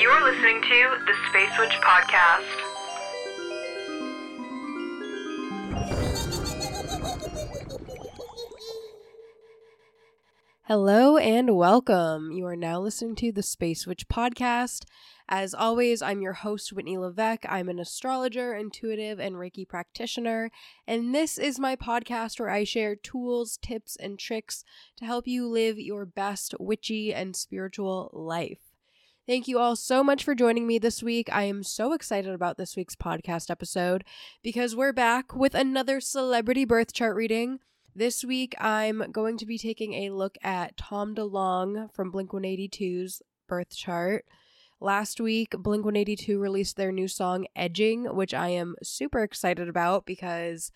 You're listening to the Space Witch Podcast. Hello and welcome. You are now listening to the Space Witch podcast. As always, I'm your host, Whitney Levesque. I'm an astrologer, intuitive, and Reiki practitioner. And this is my podcast where I share tools, tips, and tricks to help you live your best witchy and spiritual life. Thank you all so much for joining me this week. I am so excited about this week's podcast episode because we're back with another celebrity birth chart reading. This week, I'm going to be taking a look at Tom DeLonge from Blink 182's birth chart. Last week, Blink 182 released their new song Edging, which I am super excited about because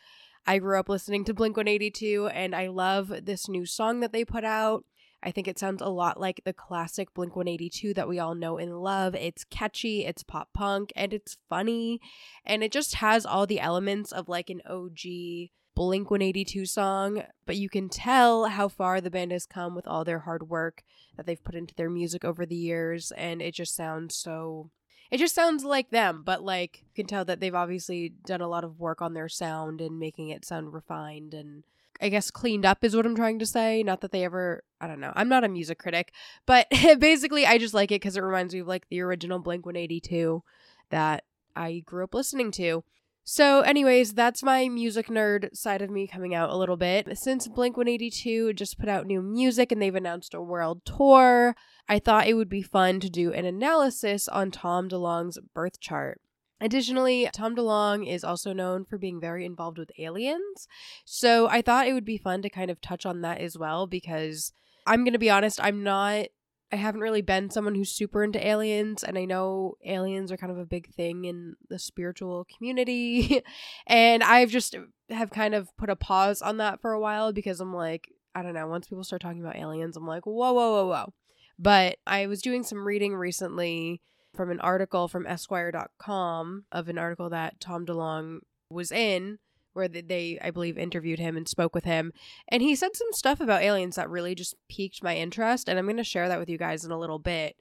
I grew up listening to Blink 182 and I love this new song that they put out. I think it sounds a lot like the classic Blink 182 that we all know and love. It's catchy, it's pop punk, and it's funny. And it just has all the elements of like an OG Blink 182 song, but you can tell how far the band has come with all their hard work that they've put into their music over the years. And it just sounds so. It just sounds like them, but like you can tell that they've obviously done a lot of work on their sound and making it sound refined and I guess cleaned up is what I'm trying to say. Not that they ever, I don't know. I'm not a music critic, but basically I just like it because it reminds me of like the original Blink 182 that I grew up listening to. So, anyways, that's my music nerd side of me coming out a little bit. Since Blink 182 just put out new music and they've announced a world tour, I thought it would be fun to do an analysis on Tom DeLonge's birth chart. Additionally, Tom DeLonge is also known for being very involved with aliens. So, I thought it would be fun to kind of touch on that as well because I'm going to be honest, I'm not I haven't really been someone who's super into aliens, and I know aliens are kind of a big thing in the spiritual community. and I've just have kind of put a pause on that for a while because I'm like, I don't know, once people start talking about aliens, I'm like, whoa, whoa, whoa, whoa. But I was doing some reading recently from an article from Esquire.com of an article that Tom DeLonge was in where they, I believe, interviewed him and spoke with him. And he said some stuff about aliens that really just piqued my interest. And I'm going to share that with you guys in a little bit.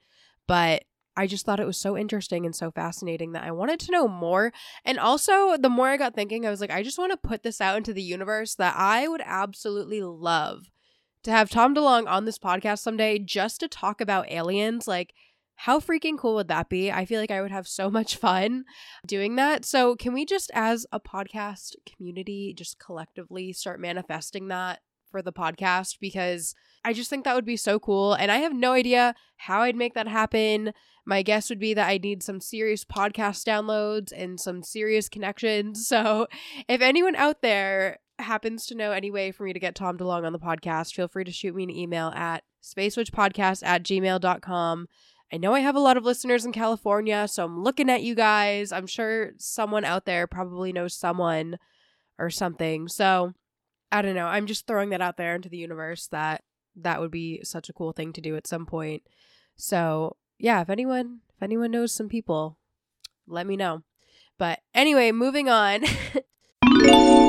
But I just thought it was so interesting and so fascinating that I wanted to know more. And also, the more I got thinking, I was like, I just want to put this out into the universe that I would absolutely love to have Tom DeLonge on this podcast someday just to talk about aliens. Like, how freaking cool would that be? I feel like I would have so much fun doing that. So, can we just, as a podcast community, just collectively start manifesting that for the podcast? Because I just think that would be so cool. And I have no idea how I'd make that happen. My guess would be that I need some serious podcast downloads and some serious connections. So, if anyone out there happens to know any way for me to get Tom DeLonge on the podcast, feel free to shoot me an email at spacewitchpodcast at gmail.com. I know I have a lot of listeners in California, so I'm looking at you guys. I'm sure someone out there probably knows someone or something. So I don't know. I'm just throwing that out there into the universe that that would be such a cool thing to do at some point. So yeah, if anyone if anyone knows some people, let me know. But anyway, moving on.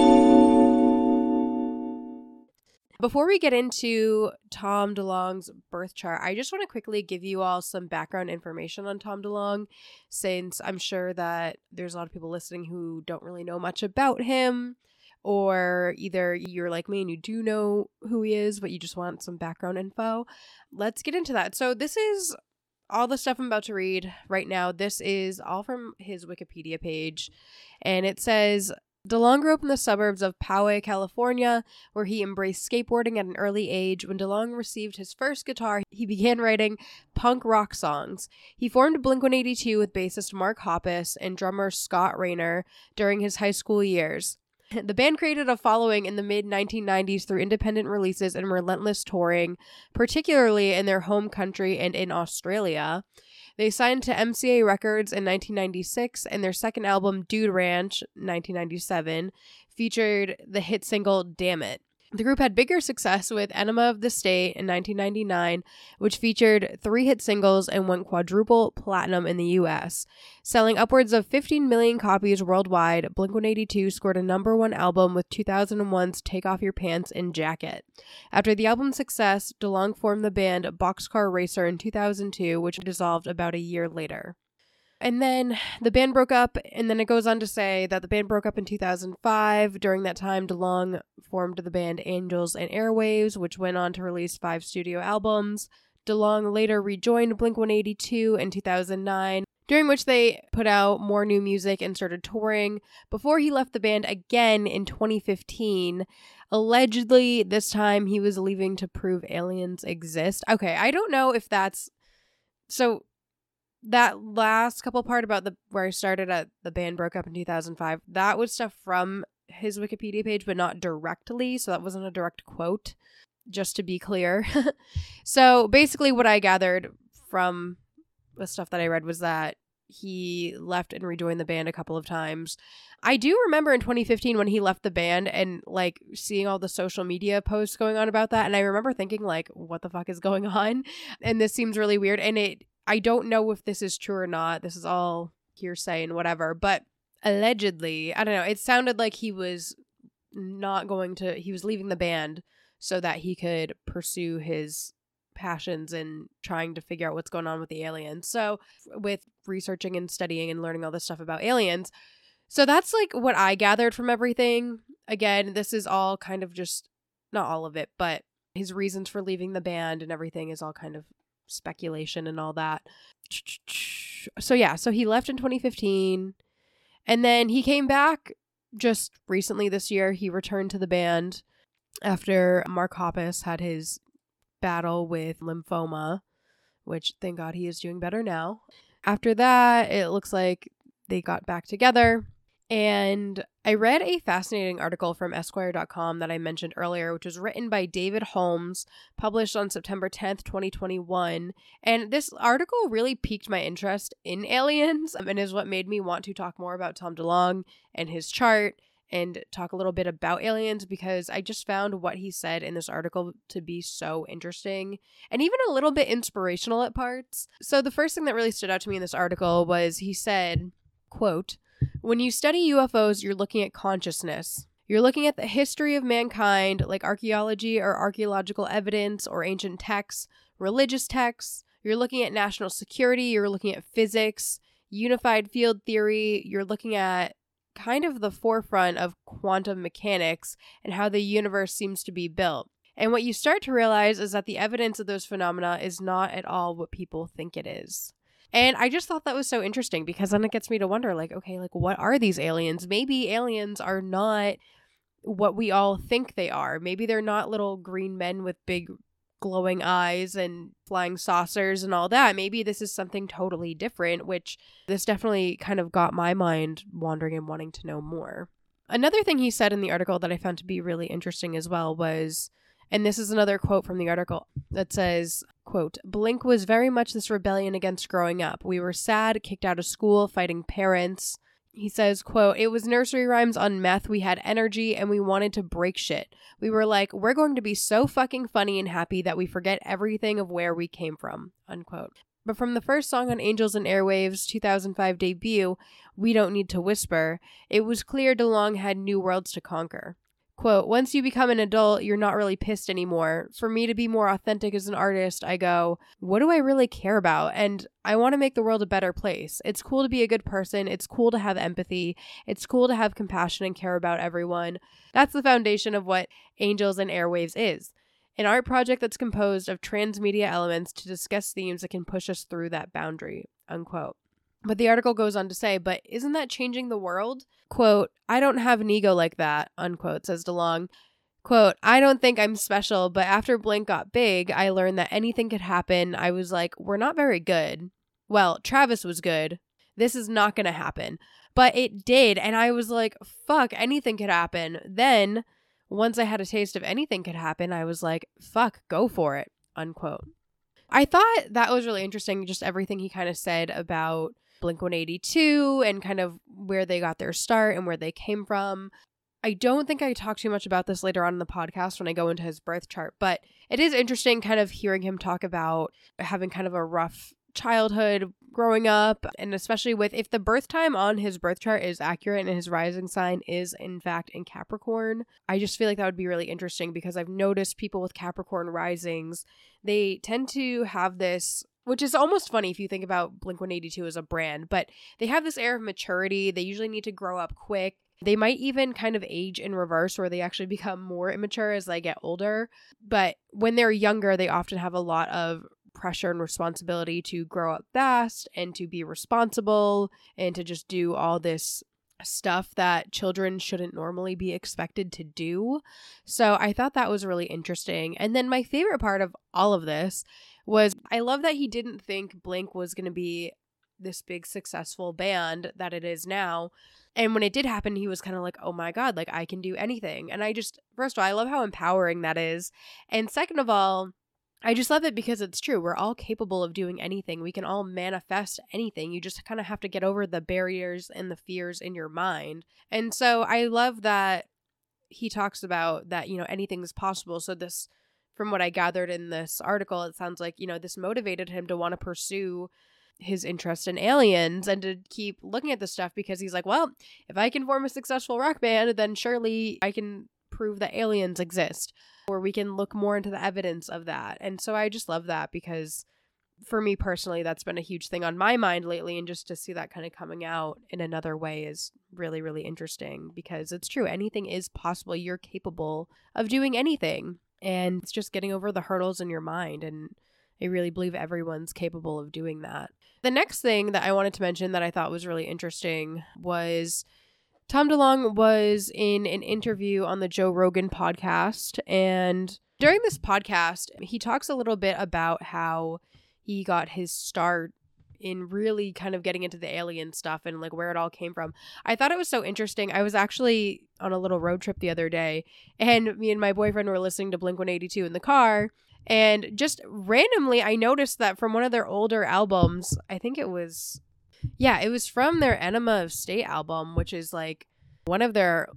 Before we get into Tom DeLonge's birth chart, I just want to quickly give you all some background information on Tom DeLonge, since I'm sure that there's a lot of people listening who don't really know much about him, or either you're like me and you do know who he is, but you just want some background info. Let's get into that. So, this is all the stuff I'm about to read right now. This is all from his Wikipedia page, and it says DeLonge grew up in the suburbs of Poway, California, where he embraced skateboarding at an early age. When DeLonge received his first guitar, he began writing punk rock songs. He formed Blink 182 with bassist Mark Hoppus and drummer Scott Raynor during his high school years. The band created a following in the mid 1990s through independent releases and relentless touring, particularly in their home country and in Australia. They signed to MCA Records in 1996, and their second album, Dude Ranch, 1997, featured the hit single Damn It. The group had bigger success with Enema of the State in 1999, which featured three hit singles and went quadruple platinum in the US. Selling upwards of 15 million copies worldwide, Blink 182 scored a number one album with 2001's Take Off Your Pants and Jacket. After the album's success, DeLonge formed the band Boxcar Racer in 2002, which dissolved about a year later. And then the band broke up, and then it goes on to say that the band broke up in 2005. During that time, DeLonge formed the band Angels and Airwaves, which went on to release five studio albums. DeLonge later rejoined Blink 182 in 2009, during which they put out more new music and started touring before he left the band again in 2015. Allegedly, this time he was leaving to prove aliens exist. Okay, I don't know if that's so that last couple part about the where I started at the band broke up in 2005, that was stuff from his Wikipedia page, but not directly. So that wasn't a direct quote, just to be clear. so basically, what I gathered from the stuff that I read was that he left and rejoined the band a couple of times. I do remember in 2015 when he left the band and like seeing all the social media posts going on about that and I remember thinking like what the fuck is going on? And this seems really weird and it I don't know if this is true or not. This is all hearsay and whatever, but allegedly, I don't know, it sounded like he was not going to he was leaving the band so that he could pursue his passions and trying to figure out what's going on with the aliens. So, with researching and studying and learning all this stuff about aliens. So, that's like what I gathered from everything. Again, this is all kind of just not all of it, but his reasons for leaving the band and everything is all kind of speculation and all that. So yeah, so he left in 2015 and then he came back just recently this year. He returned to the band after Mark Hoppus had his battle with lymphoma, which thank God he is doing better now. After that, it looks like they got back together and I read a fascinating article from Esquire.com that I mentioned earlier, which was written by David Holmes, published on September 10th, 2021. And this article really piqued my interest in aliens um, and is what made me want to talk more about Tom DeLonge and his chart and talk a little bit about aliens because I just found what he said in this article to be so interesting and even a little bit inspirational at parts. So the first thing that really stood out to me in this article was he said, quote, when you study UFOs, you're looking at consciousness. You're looking at the history of mankind, like archaeology or archaeological evidence or ancient texts, religious texts. You're looking at national security. You're looking at physics, unified field theory. You're looking at kind of the forefront of quantum mechanics and how the universe seems to be built. And what you start to realize is that the evidence of those phenomena is not at all what people think it is. And I just thought that was so interesting because then it gets me to wonder like, okay, like what are these aliens? Maybe aliens are not what we all think they are. Maybe they're not little green men with big glowing eyes and flying saucers and all that. Maybe this is something totally different, which this definitely kind of got my mind wandering and wanting to know more. Another thing he said in the article that I found to be really interesting as well was and this is another quote from the article that says, quote, Blink was very much this rebellion against growing up. We were sad, kicked out of school, fighting parents. He says, quote, It was nursery rhymes on meth. We had energy and we wanted to break shit. We were like, we're going to be so fucking funny and happy that we forget everything of where we came from, unquote. But from the first song on Angels and Airwaves 2005 debut, We Don't Need to Whisper, it was clear DeLonge had new worlds to conquer. Quote, once you become an adult, you're not really pissed anymore. For me to be more authentic as an artist, I go, what do I really care about? And I want to make the world a better place. It's cool to be a good person. It's cool to have empathy. It's cool to have compassion and care about everyone. That's the foundation of what Angels and Airwaves is an art project that's composed of transmedia elements to discuss themes that can push us through that boundary. Unquote. But the article goes on to say, but isn't that changing the world? Quote, I don't have an ego like that, unquote, says DeLonge. Quote, I don't think I'm special, but after Blink got big, I learned that anything could happen. I was like, we're not very good. Well, Travis was good. This is not going to happen. But it did. And I was like, fuck, anything could happen. Then, once I had a taste of anything could happen, I was like, fuck, go for it, unquote. I thought that was really interesting, just everything he kind of said about Blink 182 and kind of where they got their start and where they came from. I don't think I talk too much about this later on in the podcast when I go into his birth chart, but it is interesting kind of hearing him talk about having kind of a rough childhood growing up and especially with if the birth time on his birth chart is accurate and his rising sign is in fact in Capricorn I just feel like that would be really interesting because I've noticed people with Capricorn risings they tend to have this which is almost funny if you think about Blink 182 as a brand, but they have this air of maturity. They usually need to grow up quick. They might even kind of age in reverse where they actually become more immature as they get older. But when they're younger, they often have a lot of pressure and responsibility to grow up fast and to be responsible and to just do all this stuff that children shouldn't normally be expected to do. So I thought that was really interesting. And then my favorite part of all of this was I love that he didn't think Blink was going to be this big successful band that it is now. And when it did happen, he was kind of like, oh my God, like I can do anything. And I just, first of all, I love how empowering that is. And second of all, I just love it because it's true. We're all capable of doing anything. We can all manifest anything. You just kind of have to get over the barriers and the fears in your mind. And so I love that he talks about that, you know, anything is possible. So this from what I gathered in this article, it sounds like, you know, this motivated him to want to pursue his interest in aliens and to keep looking at this stuff because he's like, well, if I can form a successful rock band, then surely I can prove that aliens exist or we can look more into the evidence of that. And so I just love that because for me personally, that's been a huge thing on my mind lately. And just to see that kind of coming out in another way is really, really interesting because it's true. Anything is possible. You're capable of doing anything. And it's just getting over the hurdles in your mind. And I really believe everyone's capable of doing that. The next thing that I wanted to mention that I thought was really interesting was Tom DeLonge was in an interview on the Joe Rogan podcast. And during this podcast, he talks a little bit about how he got his start in really kind of getting into the alien stuff and like where it all came from. I thought it was so interesting. I was actually on a little road trip the other day and me and my boyfriend were listening to Blink 182 in the car. And just randomly, I noticed that from one of their older albums, I think it was, yeah, it was from their Enema of State album, which is like one of their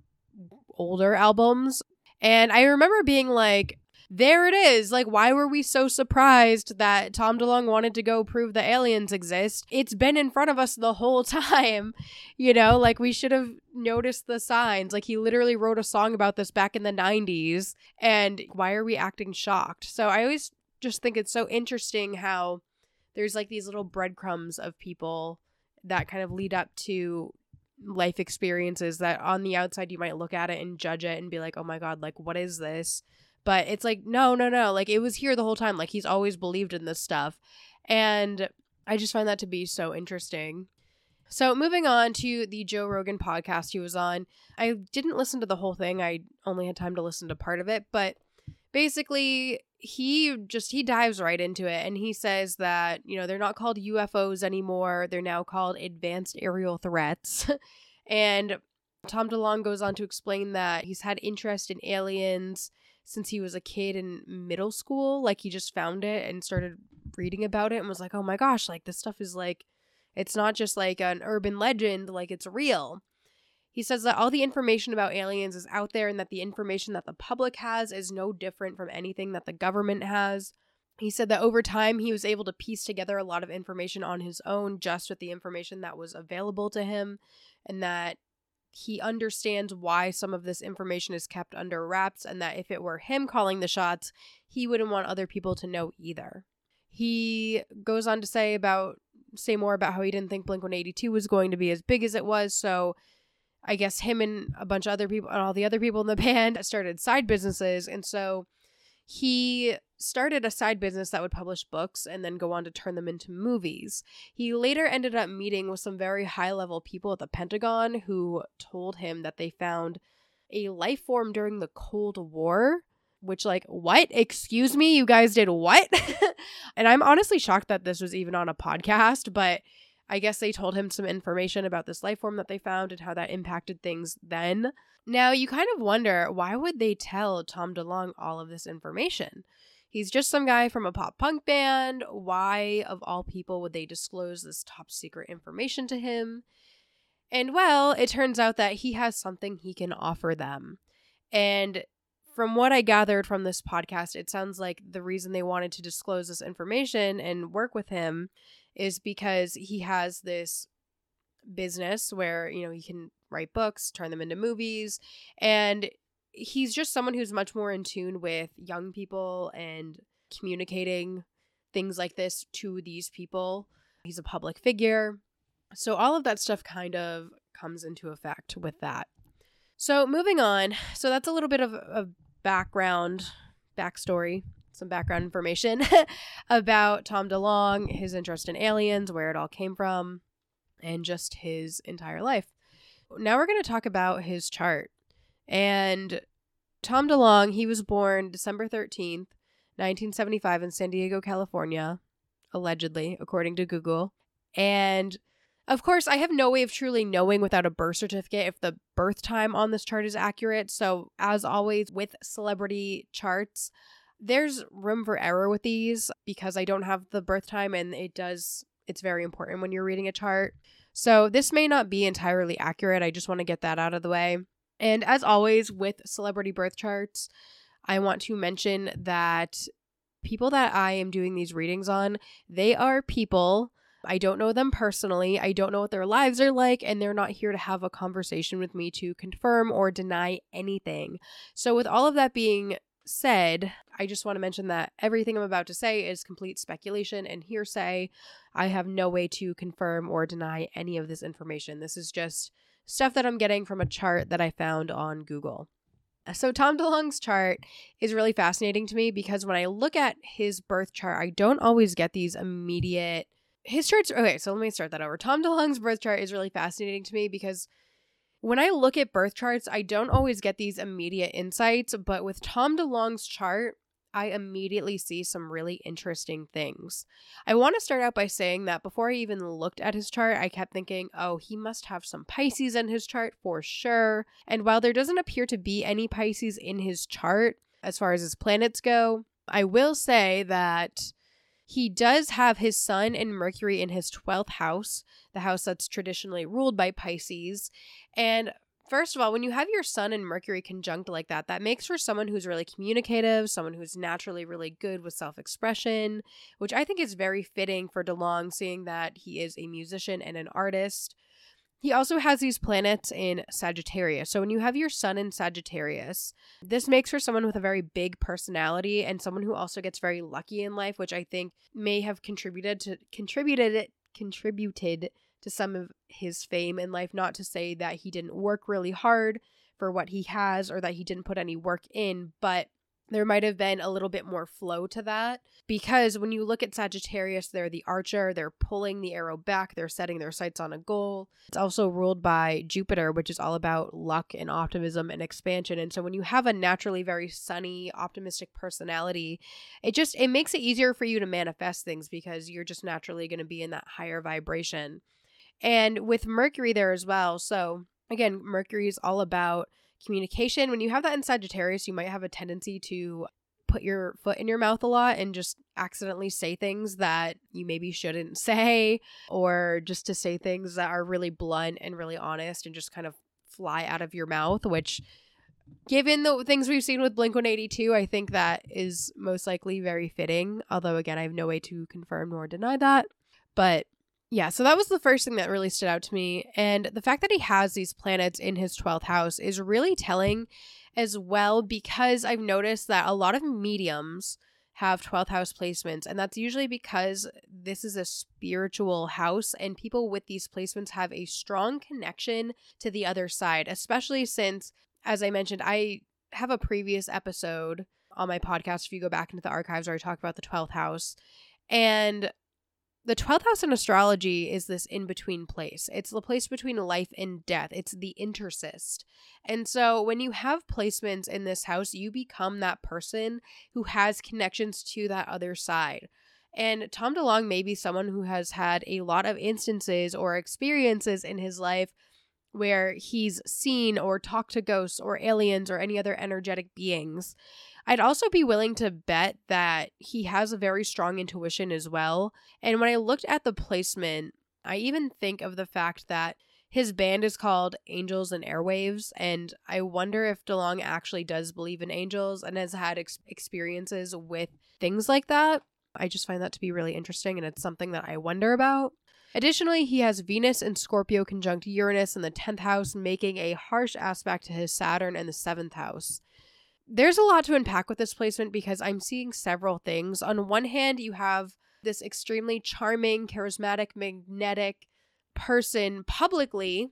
older albums. And I remember being like, there it is. Like, why were we so surprised that Tom DeLonge wanted to go prove the aliens exist? It's been in front of us the whole time. You know, like we should have noticed the signs. Like, he literally wrote a song about this back in the 90s. And why are we acting shocked? So I always just think it's so interesting how there's like these little breadcrumbs of people that kind of lead up to life experiences that on the outside you might look at it and judge it and be like, oh my God, like, what is this? But it's like, no, no, no. Like, it was here the whole time. Like, he's always believed in this stuff. And I just find that to be so interesting. So, moving on to the Joe Rogan podcast he was on, I didn't listen to the whole thing. I only had time to listen to part of it. But basically, he just he dives right into it and he says that you know they're not called UFOs anymore they're now called advanced aerial threats and Tom DeLonge goes on to explain that he's had interest in aliens since he was a kid in middle school like he just found it and started reading about it and was like oh my gosh like this stuff is like it's not just like an urban legend like it's real he says that all the information about aliens is out there and that the information that the public has is no different from anything that the government has. He said that over time he was able to piece together a lot of information on his own just with the information that was available to him and that he understands why some of this information is kept under wraps and that if it were him calling the shots, he wouldn't want other people to know either. He goes on to say about say more about how he didn't think Blink 182 was going to be as big as it was, so I guess him and a bunch of other people and all the other people in the band started side businesses. And so he started a side business that would publish books and then go on to turn them into movies. He later ended up meeting with some very high level people at the Pentagon who told him that they found a life form during the Cold War. Which, like, what? Excuse me? You guys did what? and I'm honestly shocked that this was even on a podcast, but I guess they told him some information about this life form that they found and how that impacted things then. Now, you kind of wonder why would they tell Tom DeLonge all of this information? He's just some guy from a pop punk band. Why, of all people, would they disclose this top secret information to him? And well, it turns out that he has something he can offer them. And from what I gathered from this podcast, it sounds like the reason they wanted to disclose this information and work with him is because he has this business where, you know, he can write books, turn them into movies, and he's just someone who's much more in tune with young people and communicating things like this to these people. He's a public figure. So all of that stuff kind of comes into effect with that. So moving on. So that's a little bit of a background, backstory, some background information about Tom DeLonge, his interest in aliens, where it all came from, and just his entire life. Now we're going to talk about his chart. And Tom DeLonge, he was born December 13th, 1975 in San Diego, California, allegedly, according to Google. And of course, I have no way of truly knowing without a birth certificate if the birth time on this chart is accurate. So, as always with celebrity charts, there's room for error with these because I don't have the birth time and it does it's very important when you're reading a chart. So, this may not be entirely accurate. I just want to get that out of the way. And as always with celebrity birth charts, I want to mention that people that I am doing these readings on, they are people I don't know them personally. I don't know what their lives are like, and they're not here to have a conversation with me to confirm or deny anything. So, with all of that being said, I just want to mention that everything I'm about to say is complete speculation and hearsay. I have no way to confirm or deny any of this information. This is just stuff that I'm getting from a chart that I found on Google. So, Tom DeLonge's chart is really fascinating to me because when I look at his birth chart, I don't always get these immediate his charts okay so let me start that over tom delonge's birth chart is really fascinating to me because when i look at birth charts i don't always get these immediate insights but with tom delonge's chart i immediately see some really interesting things i want to start out by saying that before i even looked at his chart i kept thinking oh he must have some pisces in his chart for sure and while there doesn't appear to be any pisces in his chart as far as his planets go i will say that he does have his sun and Mercury in his 12th house, the house that's traditionally ruled by Pisces. And first of all, when you have your sun and Mercury conjunct like that, that makes for someone who's really communicative, someone who's naturally really good with self expression, which I think is very fitting for DeLonge, seeing that he is a musician and an artist. He also has these planets in Sagittarius. So when you have your sun in Sagittarius, this makes for someone with a very big personality and someone who also gets very lucky in life, which I think may have contributed to contributed contributed to some of his fame in life. Not to say that he didn't work really hard for what he has or that he didn't put any work in, but there might have been a little bit more flow to that because when you look at Sagittarius, they're the archer, they're pulling the arrow back, they're setting their sights on a goal. It's also ruled by Jupiter, which is all about luck and optimism and expansion. And so when you have a naturally very sunny, optimistic personality, it just it makes it easier for you to manifest things because you're just naturally going to be in that higher vibration. And with Mercury there as well. So again, Mercury is all about communication. When you have that in Sagittarius, you might have a tendency to put your foot in your mouth a lot and just accidentally say things that you maybe shouldn't say, or just to say things that are really blunt and really honest and just kind of fly out of your mouth, which given the things we've seen with Blink 182, I think that is most likely very fitting. Although, again, I have no way to confirm nor deny that. But yeah, so that was the first thing that really stood out to me. And the fact that he has these planets in his 12th house is really telling as well because I've noticed that a lot of mediums have 12th house placements. And that's usually because this is a spiritual house, and people with these placements have a strong connection to the other side, especially since, as I mentioned, I have a previous episode on my podcast. If you go back into the archives where I talk about the 12th house. And the 12th house in astrology is this in between place. It's the place between life and death. It's the intercyst. And so when you have placements in this house, you become that person who has connections to that other side. And Tom DeLonge may be someone who has had a lot of instances or experiences in his life where he's seen or talked to ghosts or aliens or any other energetic beings. I'd also be willing to bet that he has a very strong intuition as well. And when I looked at the placement, I even think of the fact that His band is called Angels and Airwaves, and I wonder if DeLonge actually does believe in angels and has had ex- experiences with things like that. I just find that to be really interesting, and it's something that I wonder about. Additionally, he has Venus and Scorpio conjunct Uranus in the 10th house, making a harsh aspect to his Saturn in the 7th house. There's a lot to unpack with this placement because I'm seeing several things. On one hand, you have this extremely charming, charismatic, magnetic person publicly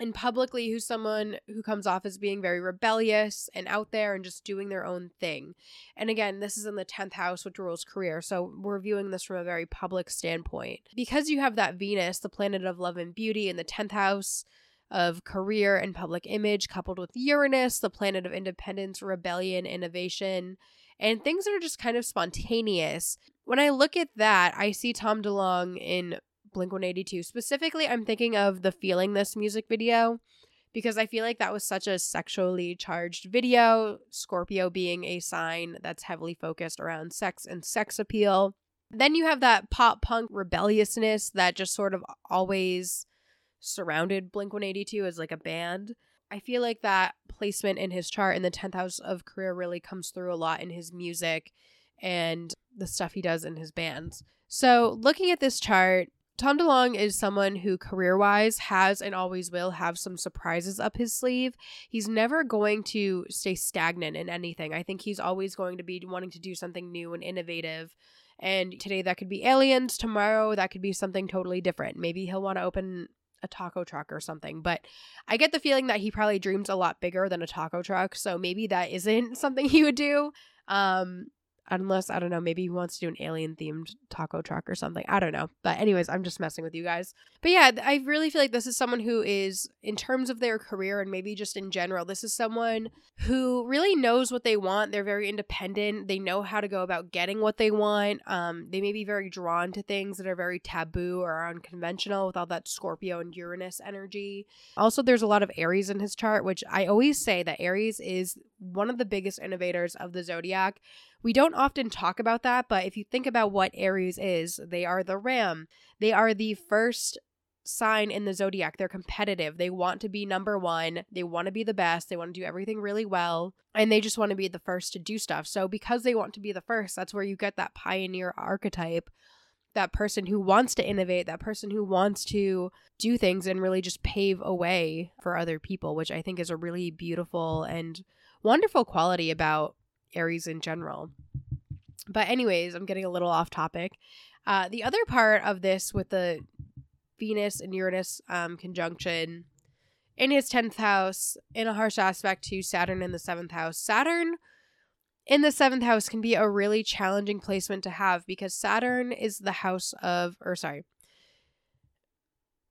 and publicly who's someone who comes off as being very rebellious and out there and just doing their own thing. And again, this is in the 10th house, which rules career. So we're viewing this from a very public standpoint. Because you have that Venus, the planet of love and beauty, in the 10th house of career and public image, coupled with Uranus, the planet of independence, rebellion, innovation, and things that are just kind of spontaneous. When I look at that, I see Tom DeLonge in Blink 182. Specifically, I'm thinking of the Feeling This music video because I feel like that was such a sexually charged video, Scorpio being a sign that's heavily focused around sex and sex appeal. Then you have that pop punk rebelliousness that just sort of always surrounded Blink 182 as like a band. I feel like that placement in his chart in the 10th house of career really comes through a lot in his music and the stuff he does in his bands. So, looking at this chart, Tom DeLonge is someone who career wise has and always will have some surprises up his sleeve. He's never going to stay stagnant in anything. I think he's always going to be wanting to do something new and innovative. And today that could be aliens, tomorrow that could be something totally different. Maybe he'll want to open a taco truck or something. But I get the feeling that he probably dreams a lot bigger than a taco truck. So maybe that isn't something he would do. Um, unless I don't know, maybe he wants to do an alien themed taco truck or something. I don't know. But anyways, I'm just messing with you guys. But yeah, I really feel like this is someone who is in terms of their career and maybe just in general, this is someone who really knows what they want. They're very independent. They know how to go about getting what they want. Um they may be very drawn to things that are very taboo or unconventional with all that Scorpio and Uranus energy. Also, there's a lot of Aries in his chart, which I always say that Aries is one of the biggest innovators of the zodiac we don't often talk about that, but if you think about what Aries is, they are the ram. They are the first sign in the zodiac. They're competitive. They want to be number one. They want to be the best. They want to do everything really well. And they just want to be the first to do stuff. So, because they want to be the first, that's where you get that pioneer archetype that person who wants to innovate, that person who wants to do things and really just pave a way for other people, which I think is a really beautiful and wonderful quality about Aries in general. But, anyways, I'm getting a little off topic. Uh, the other part of this with the Venus and Uranus um, conjunction in his 10th house, in a harsh aspect to Saturn in the 7th house, Saturn in the 7th house can be a really challenging placement to have because Saturn is the house of, or sorry,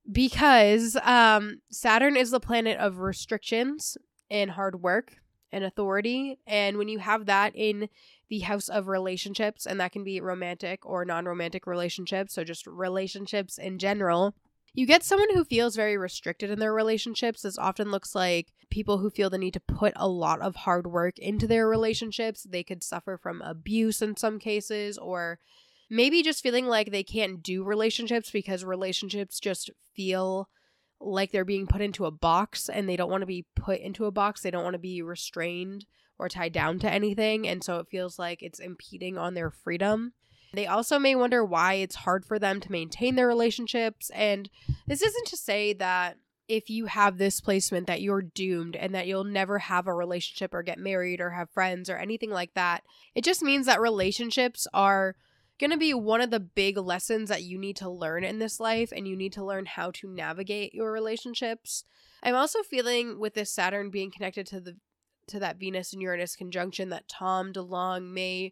because um, Saturn is the planet of restrictions and hard work and authority. And when you have that in the house of relationships, and that can be romantic or non romantic relationships, so just relationships in general, you get someone who feels very restricted in their relationships. This often looks like people who feel the need to put a lot of hard work into their relationships. They could suffer from abuse in some cases, or maybe just feeling like they can't do relationships because relationships just feel like they're being put into a box and they don't want to be put into a box. They don't want to be restrained or tied down to anything. And so it feels like it's impeding on their freedom. They also may wonder why it's hard for them to maintain their relationships. And this isn't to say that if you have this placement that you're doomed and that you'll never have a relationship or get married or have friends or anything like that. It just means that relationships are going to be one of the big lessons that you need to learn in this life and you need to learn how to navigate your relationships. I'm also feeling with this Saturn being connected to the to that Venus and Uranus conjunction that Tom DeLonge may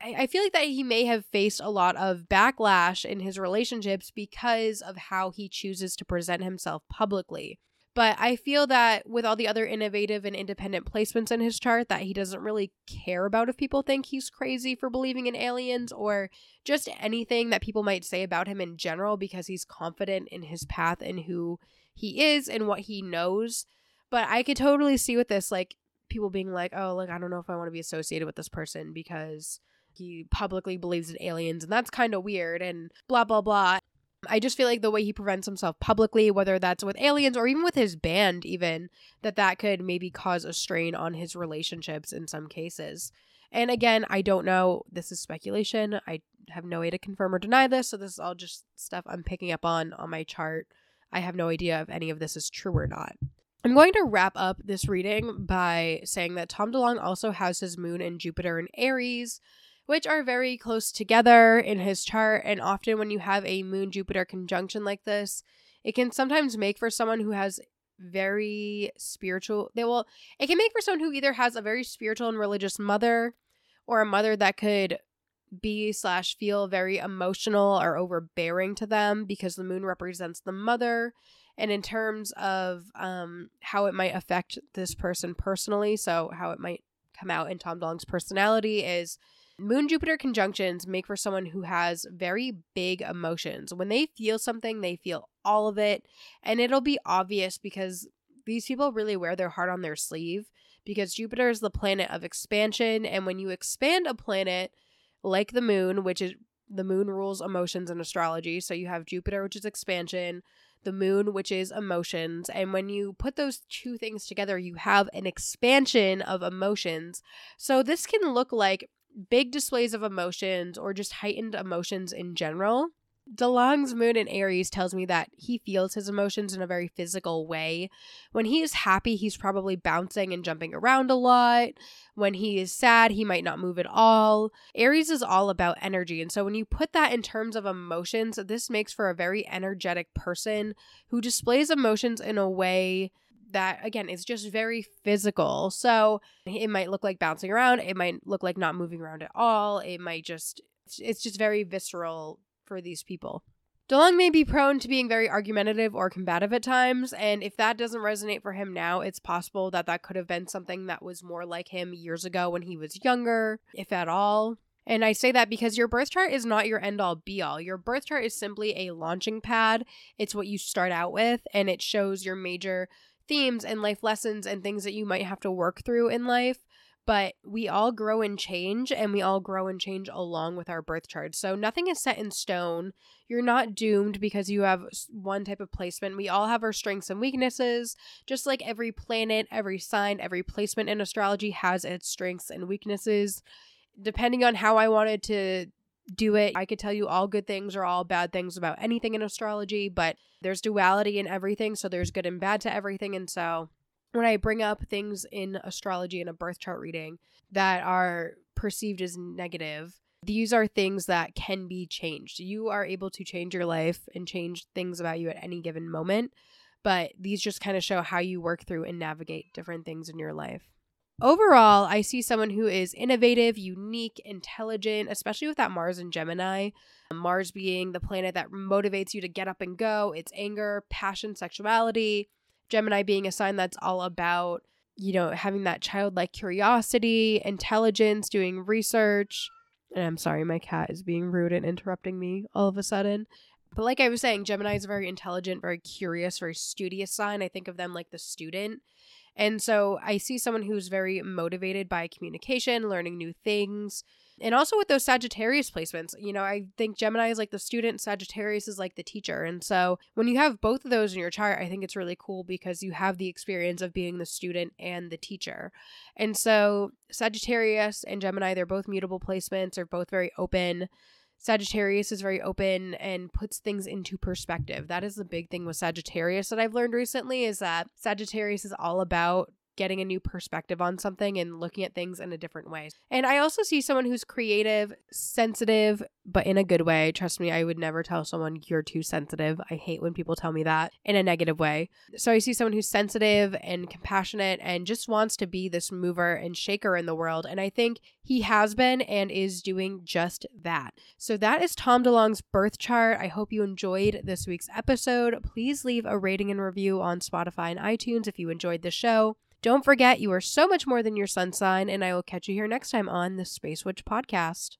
I feel like that he may have faced a lot of backlash in his relationships because of how he chooses to present himself publicly. But I feel that with all the other innovative and independent placements in his chart, that he doesn't really care about if people think he's crazy for believing in aliens or just anything that people might say about him in general because he's confident in his path and who he is and what he knows. But I could totally see with this, like, people being like, oh, like, I don't know if I want to be associated with this person because he publicly believes in aliens and that's kind of weird and blah, blah, blah. I just feel like the way he prevents himself publicly, whether that's with aliens or even with his band, even that that could maybe cause a strain on his relationships in some cases. And again, I don't know. This is speculation. I have no way to confirm or deny this. So this is all just stuff I'm picking up on on my chart. I have no idea if any of this is true or not. I'm going to wrap up this reading by saying that Tom DeLonge also has his moon and Jupiter in Aries, which are very close together in his chart. And often, when you have a moon Jupiter conjunction like this, it can sometimes make for someone who has very spiritual, they will, it can make for someone who either has a very spiritual and religious mother or a mother that could be slash feel very emotional or overbearing to them because the moon represents the mother and in terms of um, how it might affect this person personally so how it might come out in tom dong's personality is moon jupiter conjunctions make for someone who has very big emotions when they feel something they feel all of it and it'll be obvious because these people really wear their heart on their sleeve because jupiter is the planet of expansion and when you expand a planet like the moon, which is the moon rules emotions in astrology. So you have Jupiter, which is expansion, the moon, which is emotions. And when you put those two things together, you have an expansion of emotions. So this can look like big displays of emotions or just heightened emotions in general. DeLonge's moon in Aries tells me that he feels his emotions in a very physical way. When he is happy, he's probably bouncing and jumping around a lot. When he is sad, he might not move at all. Aries is all about energy. And so when you put that in terms of emotions, this makes for a very energetic person who displays emotions in a way that again is just very physical. So it might look like bouncing around, it might look like not moving around at all, it might just it's just very visceral for these people. DeLonge may be prone to being very argumentative or combative at times, and if that doesn't resonate for him now, it's possible that that could have been something that was more like him years ago when he was younger, if at all. And I say that because your birth chart is not your end all be all. Your birth chart is simply a launching pad. It's what you start out with, and it shows your major themes and life lessons and things that you might have to work through in life but we all grow and change and we all grow and change along with our birth chart. So nothing is set in stone. You're not doomed because you have one type of placement. We all have our strengths and weaknesses. Just like every planet, every sign, every placement in astrology has its strengths and weaknesses. Depending on how I wanted to do it, I could tell you all good things or all bad things about anything in astrology, but there's duality in everything, so there's good and bad to everything and so when I bring up things in astrology and a birth chart reading that are perceived as negative, these are things that can be changed. You are able to change your life and change things about you at any given moment, but these just kind of show how you work through and navigate different things in your life. Overall, I see someone who is innovative, unique, intelligent, especially with that Mars and Gemini. Mars being the planet that motivates you to get up and go, it's anger, passion, sexuality, Gemini being a sign that's all about, you know, having that childlike curiosity, intelligence, doing research. And I'm sorry, my cat is being rude and interrupting me all of a sudden. But like I was saying, Gemini is a very intelligent, very curious, very studious sign. I think of them like the student. And so I see someone who's very motivated by communication, learning new things, and also with those Sagittarius placements, you know, I think Gemini is like the student, Sagittarius is like the teacher. And so when you have both of those in your chart, I think it's really cool because you have the experience of being the student and the teacher. And so Sagittarius and Gemini, they're both mutable placements, they're both very open. Sagittarius is very open and puts things into perspective. That is the big thing with Sagittarius that I've learned recently is that Sagittarius is all about getting a new perspective on something and looking at things in a different way. And I also see someone who's creative, sensitive, but in a good way. Trust me, I would never tell someone you're too sensitive. I hate when people tell me that in a negative way. So I see someone who's sensitive and compassionate and just wants to be this mover and shaker in the world. And I think he has been and is doing just that. So that is Tom DeLonge's birth chart. I hope you enjoyed this week's episode. Please leave a rating and review on Spotify and iTunes if you enjoyed the show. Don't forget, you are so much more than your sun sign, and I will catch you here next time on the Space Witch Podcast.